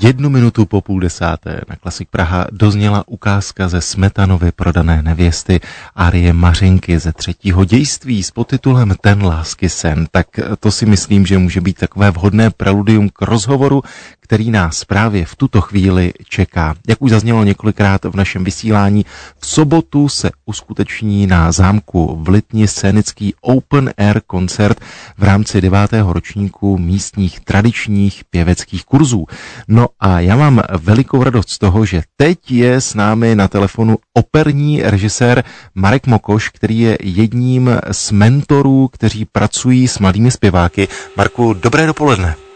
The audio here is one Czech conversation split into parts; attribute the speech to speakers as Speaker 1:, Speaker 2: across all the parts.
Speaker 1: Jednu minutu po půl desáté na Klasik Praha dozněla ukázka ze Smetanovy prodané nevěsty Arie Mařenky ze třetího dějství s podtitulem Ten lásky sen. Tak to si myslím, že může být takové vhodné preludium k rozhovoru, který nás právě v tuto chvíli čeká. Jak už zaznělo několikrát v našem vysílání, v sobotu se uskuteční na zámku v Litni scénický open air koncert v rámci devátého ročníku místních tradičních pěveckých kurzů. No a já mám velikou radost z toho, že teď je s námi na telefonu operní režisér Marek Mokoš, který je jedním z mentorů, kteří pracují s mladými zpěváky. Marku, dobré dopoledne.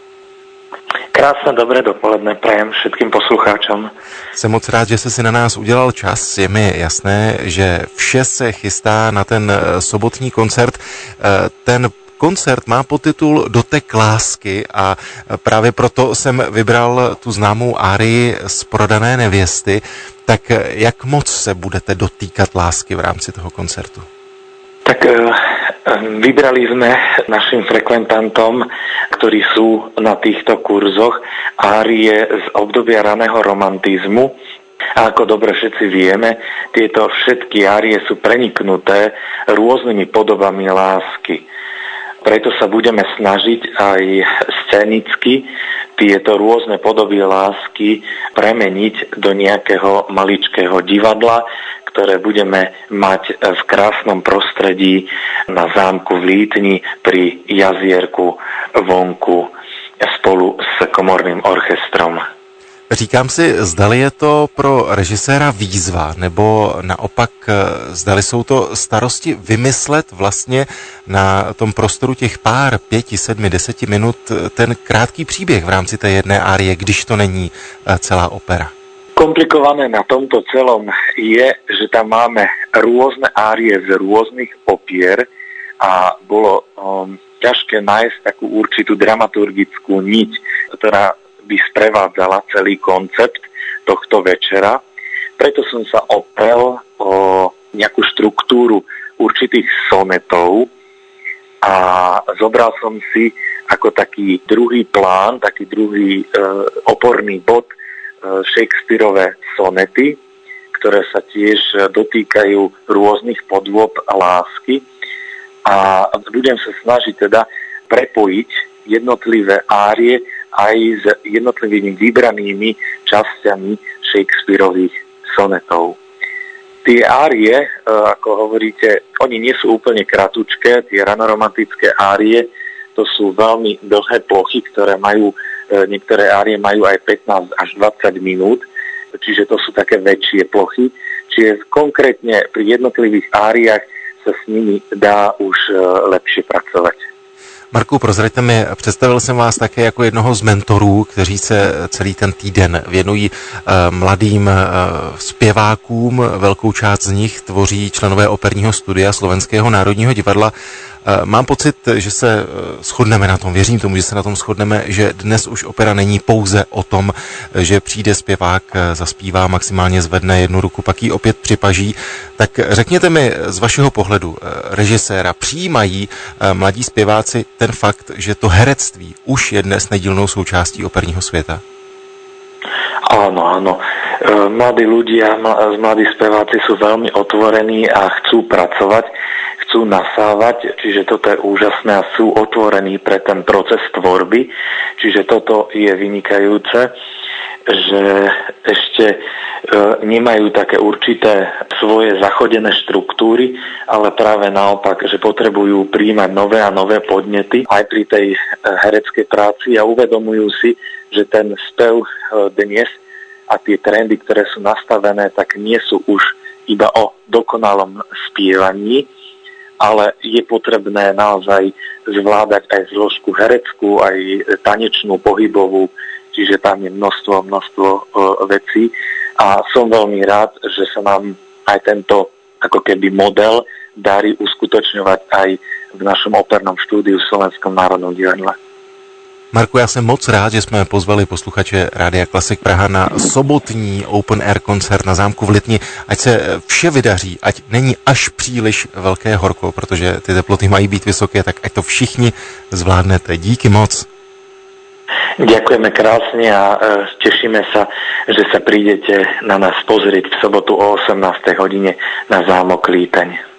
Speaker 2: Krásné dobré dopoledne prajem všetkým poslucháčům.
Speaker 1: Jsem moc rád, že jste si na nás udělal čas. Je mi jasné, že vše se chystá na ten eh, sobotní koncert. Eh, ten koncert má podtitul Dotek lásky a právě proto jsem vybral tu známou árii z prodané nevěsty. Tak jak moc se budete dotýkat lásky v rámci toho koncertu?
Speaker 2: Tak eh, vybrali sme našim frekventantom, ktorí sú na týchto kurzoch, árie z obdobia raného romantizmu, a ako dobre všetci vieme, tieto všetky árie sú preniknuté rôznymi podobami lásky. Preto sa budeme snažiť aj scénicky tieto rôzne podoby lásky premeniť do nejakého maličkého divadla, ktoré budeme mať v krásnom prostredí na zámku v Lítni pri jazierku vonku spolu s komorným orchestrom.
Speaker 1: Říkám si, zdali je to pro režiséra výzva, nebo naopak, eh, zdali jsou to starosti vymyslet vlastně na tom prostoru těch pár, pěti, sedmi, deseti minut eh, ten krátký příběh v rámci té jedné árie, když to není eh, celá opera.
Speaker 2: Komplikované na tomto celom je, že tam máme rôzne árie z rôznych opier a bolo um, ťažké nájsť takú určitú dramaturgickú niť, ktorá by sprevádzala celý koncept tohto večera. Preto som sa opel o nejakú štruktúru určitých sonetov a zobral som si ako taký druhý plán, taký druhý e, oporný bod e, Shakespeareové sonety, ktoré sa tiež dotýkajú rôznych podôb a lásky. A budem sa snažiť teda prepojiť jednotlivé árie aj s jednotlivými vybranými časťami Shakespeareových sonetov. Tie árie, e, ako hovoríte, oni nie sú úplne kratučké, tie ranoromantické árie, to sú veľmi dlhé plochy, ktoré majú, e, niektoré árie majú aj 15 až 20 minút, čiže to sú také väčšie plochy. Čiže konkrétne pri jednotlivých áriách sa s nimi dá už e, lepšie pracovať.
Speaker 1: Marku, prozraďte mi, představil jsem vás také jako jednoho z mentorů, kteří se celý ten týden věnují uh, mladým uh, zpěvákům. Velkou část z nich tvoří členové operního studia Slovenského národního divadla. Eh, mám pocit, že se eh, shodneme na tom, věřím tomu, že se na tom shodneme, že dnes už opera není pouze o tom, že přijde zpěvák, eh, zaspívá, maximálně zvedne jednu ruku, pak ji opět připaží. Tak řekněte mi z vašeho pohledu režiséra, přijímají mladí zpěváci ten fakt, že to herectví už je dnes nedílnou součástí operního světa?
Speaker 2: Áno, áno. Mladí ľudia, mladí speváci sú veľmi otvorení a chcú pracovať chcú nasávať, čiže toto je úžasné a sú otvorení pre ten proces tvorby, čiže toto je vynikajúce, že ešte e, nemajú také určité svoje zachodené štruktúry, ale práve naopak, že potrebujú príjmať nové a nové podnety aj pri tej e, hereckej práci a uvedomujú si, že ten spev e, dnes a tie trendy, ktoré sú nastavené, tak nie sú už iba o dokonalom spievaní, ale je potrebné naozaj zvládať aj zložku hereckú, aj tanečnú, pohybovú, čiže tam je množstvo, množstvo uh, vecí a som veľmi rád, že sa nám aj tento ako keby model darí uskutočňovať aj v našom opernom štúdiu v Slovenskom národnom divadle.
Speaker 1: Marku, já jsem moc rád, že jsme pozvali posluchače Rádia Klasik Praha na sobotní open air koncert na zámku v Litni. Ať se vše vydaří, ať není až příliš velké horko, protože ty teploty mají být vysoké, tak ať to všichni zvládnete. Díky moc.
Speaker 2: Ďakujeme krásne a e, tešíme sa, že sa prídete na nás pozrieť v sobotu o 18. hodine na zámok Lítaň.